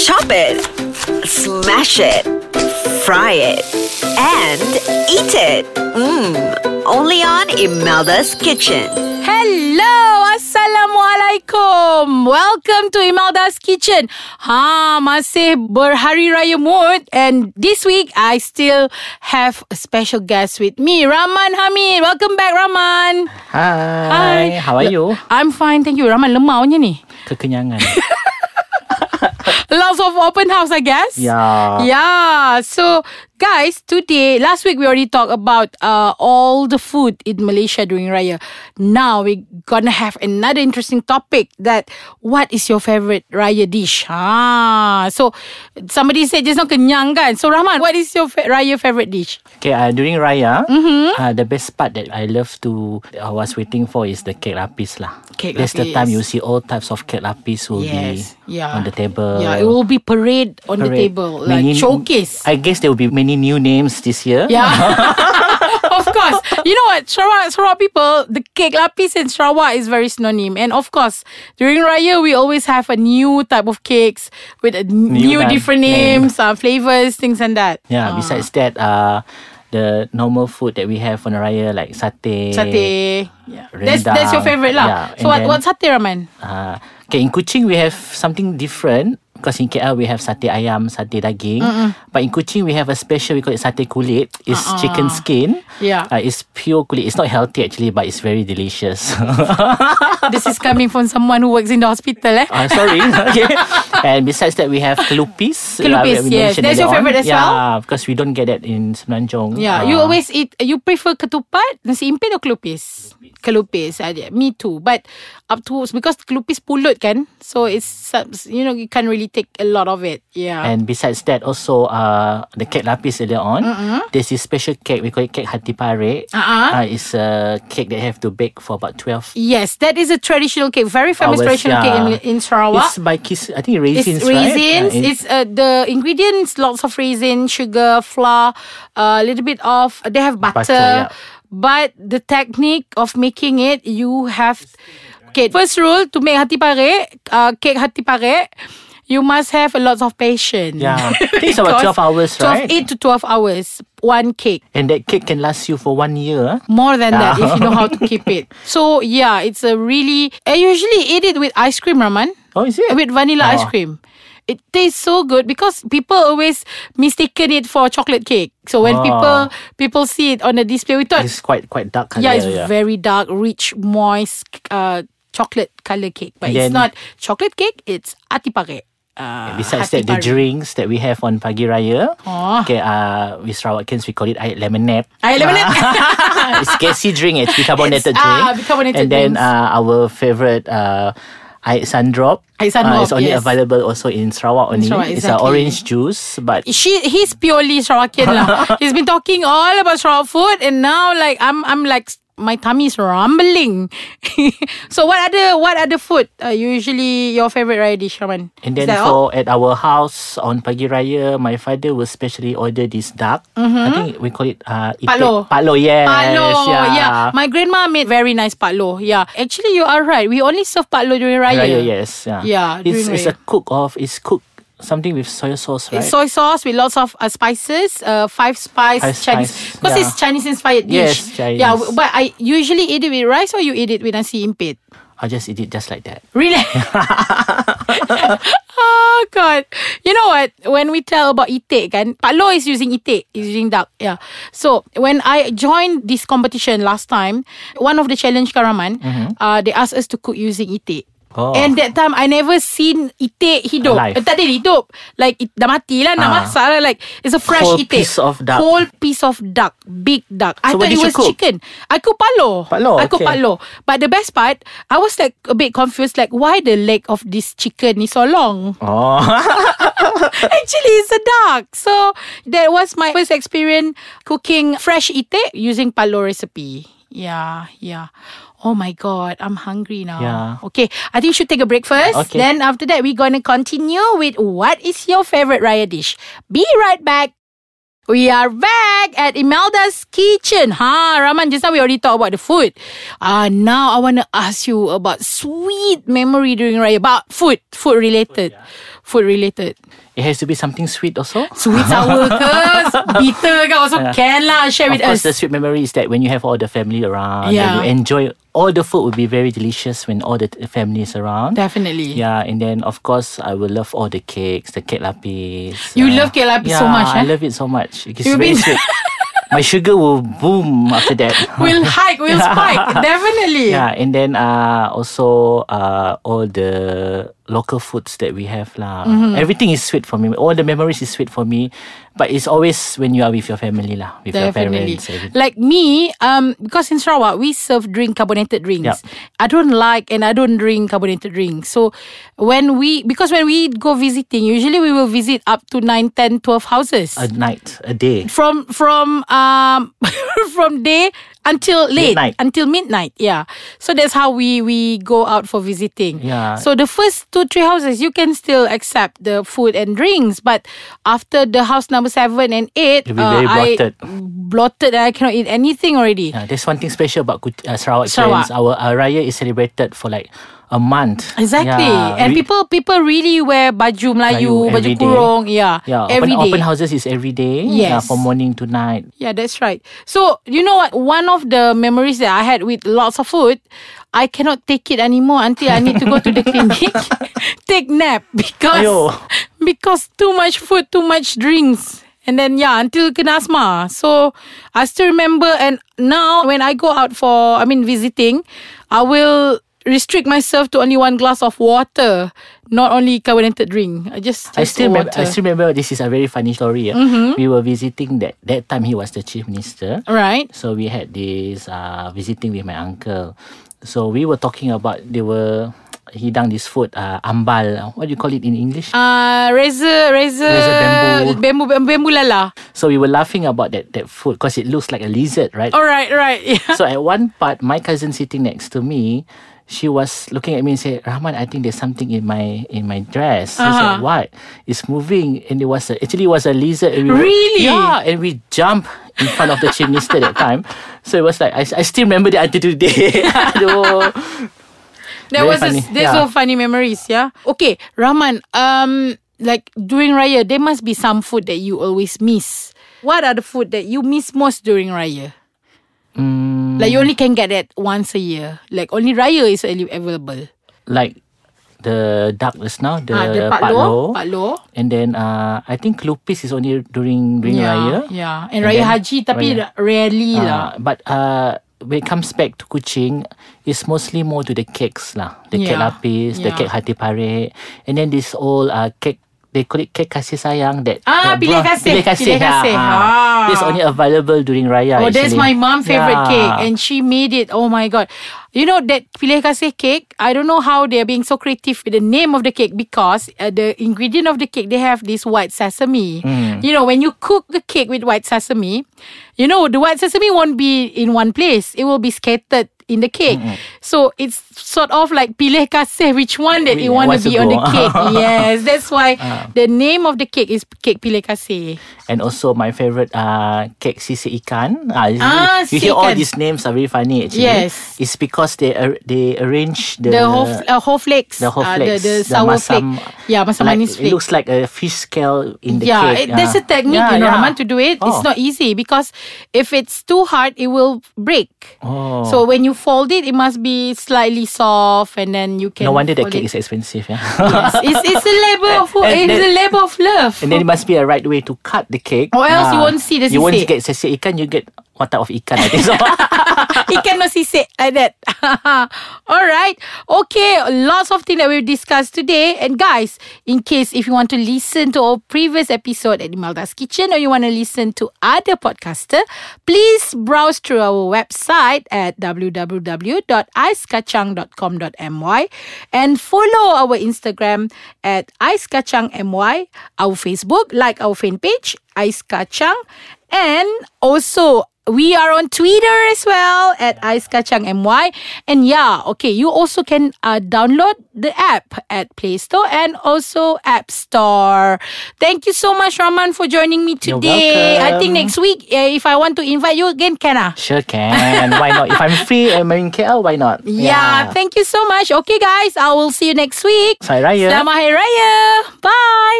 Chop it, smash it, fry it, and eat it. Mmm. Only on Imelda's Kitchen. Hello, Assalamualaikum. Welcome to Imelda's Kitchen. Ha, masih berhari raya mood and this week I still have a special guest with me, Rahman Hamid. Welcome back, Rahman. Hi. How are you? I'm fine, thank you. Rahman lemaunya ni. Kekenyangan. Lots of open house, I guess. yeah. Yeah. So, guys, today, last week we already talked about uh, all the food in Malaysia during Raya. Now we're gonna have another interesting topic that what is your favorite Raya dish? Ah, so somebody said just now kenyang kan? So Rahman, what is your fa- Raya favorite dish? Okay, uh, during Raya, Mm-hmm. uh, the best part that I love to, I was waiting for is the cake lapis lah. Cake That's the time you see all types of cake lapis will Yes, be yeah. on the table. Yeah, it will be parade on the Parade. table, like Many- showcase. I guess there will be many new names this year. Yeah. of course. You know what? Sarawak, Sarawak people, the cake lapis in Sarawak is very synonym. And of course, during Raya, we always have a new type of cakes with a new, na- different name. names, uh, flavors, things and that. Yeah, Ah. besides that, uh, the normal food that we have on Raya like satay. Satay. Yeah. That's, rendang. that's your favorite lah. Yeah, so what, then- what satay, Rahman? Uh, okay, in Kuching we have something different because in KL we have sate ayam, sate daging. But in Kuching we have a special we call it sate kulit. It's chicken skin. Yeah. Uh, it's pure kulit. It's not healthy actually, but it's very delicious. this is coming from someone who works in the hospital, eh? uh, sorry. okay. And besides that we have kelupis. Kelupis, we yes. That's your earlier on. favorite as yeah, well? because we don't get that in Semenanjung. Yeah, Uh, you always eat. You prefer ketupat, nasi impit or kelupis? Kelupis. Uh, yeah, me too. But up to because kelupis pulut kan, so it's you know you can't really take a lot of it. Yeah. And besides that, also uh, the cake lapis earlier on. There's this special cake we call it cake hati pare. Uh-uh. Uh, it's a cake that you have to bake for about twelve yes, that is a traditional cake, very famous traditional cake in, in Sarawak. It's by Kiss. I think raisins. It's raisins, right? Uh, It's uh, the ingredients. Lots of raisin, sugar, flour, a little bit of. They have butter, Butter, yeah. but the technique of making it, you have. Okay, first rule to make hati pare, uh, cake hati pare, you must have a lot of patience. Yeah. It's about 12 hours, 12, right? 8 to 12 hours, one cake. and that cake can last you for one year. More than that, if you know how to keep it. So yeah, it's a really. I usually eat it with ice cream, Rahman. Oh, is it? With vanilla ice Oh. cream. It tastes so good because people always mistaken it for chocolate cake. So when Oh. people people see it on the display, we thought, It's quite quite dark color. yeah, it's very dark, rich, moist, uh, chocolate color cake. But And it's not chocolate cake. It's atipare. Uh, Besides hati that, the drinks that we have on Pagi Raya, Oh. okay, uh, with Sarawakans we call it air lemonade. Air lemonade. it's gassy drink, actually carbonated It's, drink. ah, carbonated And then uh, our favorite uh, air sun drop. Air sun uh, It's only yes. available also in Sarawak only. Sarawak, It's a exactly. orange juice, but she he's purely Sarawakian lah. He's been talking all about Sarawak food, and now like I'm I'm like my tummy is rumbling. so what other what other food are usually your favorite raya dish, Rahman? And then that all? at our house on Pagi Raya, my father will specially order this duck. I think we call it uh, Paklo. Paklo, yes. Paklo, yeah. yeah. My grandma made very nice paklo. Yeah, actually you are right. We only serve paklo during raya. Raya, yes. Yeah. Yeah, It's, it's Raya. a cook of, it's cooked something with soy sauce, right? It's soy sauce with lots of uh, spices, uh, five spice Five Chinese. Because yeah. it's Chinese inspired dish. Yes, Chinese. Yeah, but I usually eat it with rice or you eat it with nasi impit. I'll just eat it just like that. Really? oh God. You know what? When we tell about itik kan, Pak Lo is using itik, is using duck. Yeah. So when I joined this competition last time, one of the challenge Karaman, uh, they asked us to cook using itik. Oh. And that time I never seen itik hidup. Alive. Eh, tak ada hidup. Like it, dah mati lah, nak Ah. masak lah. Like it's a fresh Whole itik. piece of duck. Whole piece of duck. Big duck. I So thought what it was cook? chicken. I palo. Palo, I okay. palo. But the best part, I was like a bit confused. Like why the leg of this chicken is so long? Oh. Actually, it's a duck. So that was my first experience cooking fresh itik using palo recipe. Yeah, yeah. Oh my god, I'm hungry now. Yeah. Okay, I think we should take a break first. Okay. Then after that, we're gonna continue with what is your favorite raya dish. Be right back. We are back at Imelda's kitchen. Ha, Rahman, just now we already talked about the food. Ah, now I want to ask you about sweet memory during Raya. About food, food related. food related? It has to be something sweet also. Sweet, sour ke? Bitter ke? Also can lah. Share with of course, us. the sweet memory is that when you have all the family around, Yeah. you enjoy all the food will be very delicious when all the t- family is around. Definitely. Yeah, and then of course I will love all the cakes, the cake lapis. You love cake lapis so yeah, much, I eh? love it so much. It's You've very been- sweet. My sugar will boom after that. We'll hike, we'll spike. Definitely. Yeah, and then uh, also uh, all the local foods that we have lah. Mm-hmm. Everything is sweet for me. All the memories is sweet for me, but it's always when you are with your family lah, with your parents. everything. Like me, um, because in Sarawak we serve drink carbonated drinks. Yup. I don't like and I don't drink carbonated drinks. So when we because when we go visiting, usually we will visit up to 9, 10, 12 houses. A night, a day. from from um from day until late Midnight. until midnight yeah so that's how we we go out for visiting Yeah. so the first two three houses you can still accept the food and drinks but after the house number seven and eight You'll be very blotted. I blotted and I cannot eat anything already Yeah, there's one thing special about uh, Sarawak. Sarawak. Sarawak. Our, our raya is celebrated for like a month. Exactly, Yeah, and people people really wear baju Melayu, Melayu baju kurung, yeah, Yeah, every open, day. open houses is every day. Yeah, Yes. from morning to night. Yeah, that's right. So, you know what? One of the memories that I had with lots of food, I cannot take it anymore until I need to go to the clinic, take nap because Ayo. because too much food, too much drinks. And then yeah, until kena asthma. So I still remember and now when I go out for I mean visiting, I will restrict myself to only one glass of water, not only carbonated drink. I just, I just still remember. water. I still remember. This is a very funny story. yeah. Mm-hmm. We were visiting that that time. He was the chief minister. right. So we had this uh, visiting with my uncle. So we were talking about they were hidang this food uh, ambal. What do you call it in English? Uh, razor, razor, Razor bamboo. bamboo, bamboo, bamboo lala. So we were laughing about that that food because it looks like a lizard, right? All right, right. Yeah. So at one part, my cousin sitting next to me, she was looking at me and said, "Rahman, I think there's something in my in my dress." I Uh-huh. said, "What? It's moving." And it was a, actually it was a lizard. And we were- Really? yeah, and we jumped in front of the chief minister that time. So it was like I, I still remember that until today. That Very was funny. A, there's Yeah. so funny memories, yeah. Okay, Rahman. Um, like during Raya, there must be some food that you always miss. What are the food that you miss most during Raya? Mm, Like you only can get that once a year. Like only Raya is available. like the duck just now, the, Ah, the Pak Pak Lo. Pak Lo. And then uh, I think lupis is only during during yeah, raya. yeah. And, And Raya then Haji, tapi Raya. rarely Uh, lah. but uh, when it comes back to Kuching, it's mostly more to the cakes lah. The cake Yeah, lapis, the yeah. cake hati parik, and then this old uh, cake. They call it cake kasih sayang that Ah, that pilih kasih, pilih kasih, pilih kasih. ah, Ah. ah. It's only available during raya. Oh, that's my actually. mom favorite Yeah. cake, and she made it. Oh my god! You know that pilih kasih cake. I don't know how they are being so creative with the name of the cake because uh, the ingredient of the cake they have this white sesame. Hmm. You know when you cook the cake with white sesame, you know the white sesame won't be in one place. It will be scattered in the cake. So it's sort of like pilih kasih which one that you want to be on the cake. yes, that's why the name of the cake is cake pilih kasih. And also my favorite uh, cake sisik ikan. Uh, Ah, you sisik hear all these names are very funny actually. Yes. It's because they they arrange the The whole uh, whole flakes, the whole uh, flakes, the, the sour masam, flake, yeah, masam like, manis It looks like a fish scale in the yeah, cake. it, there's a technique, Yeah, you know, yeah. To do it. It's Oh. not easy because if it's too hard, it will break. Oh. So when you fold it, it must be slightly soft, and then you can. no wonder fold cake it. is expensive. Yeah. Yes, it's, it's a labor of And it's then- a labor of love. And then it must be a right way to cut the cake. Or else you Ah, won't see the You won't get sisik ikan. You get what type of ikan? I think so. Ikan no sisik like that. All right. Okay. Lots of things that we've discussed today. And guys, in case if you want to listen to our previous episode at Imelda's Kitchen or you want to listen to other podcaster, please browse through our website at www.icekacang.com.my and follow our Instagram at icekacangmy, our Facebook, like our fan page, Ice Kacang, and also we are on Twitter as well at Ais Kacang MY. And yeah, okay, you also can uh, download the app at Play Store and also App Store. Thank you so much, Rahman, for joining me today. I think next week, uh, if I want to invite you again, can I? Sure can. why not? If I'm free I'm in KL, why not? Yeah. thank you so much. Okay, guys, I will see you next week. Selamat Raya. Selamat Hari Raya. Bye.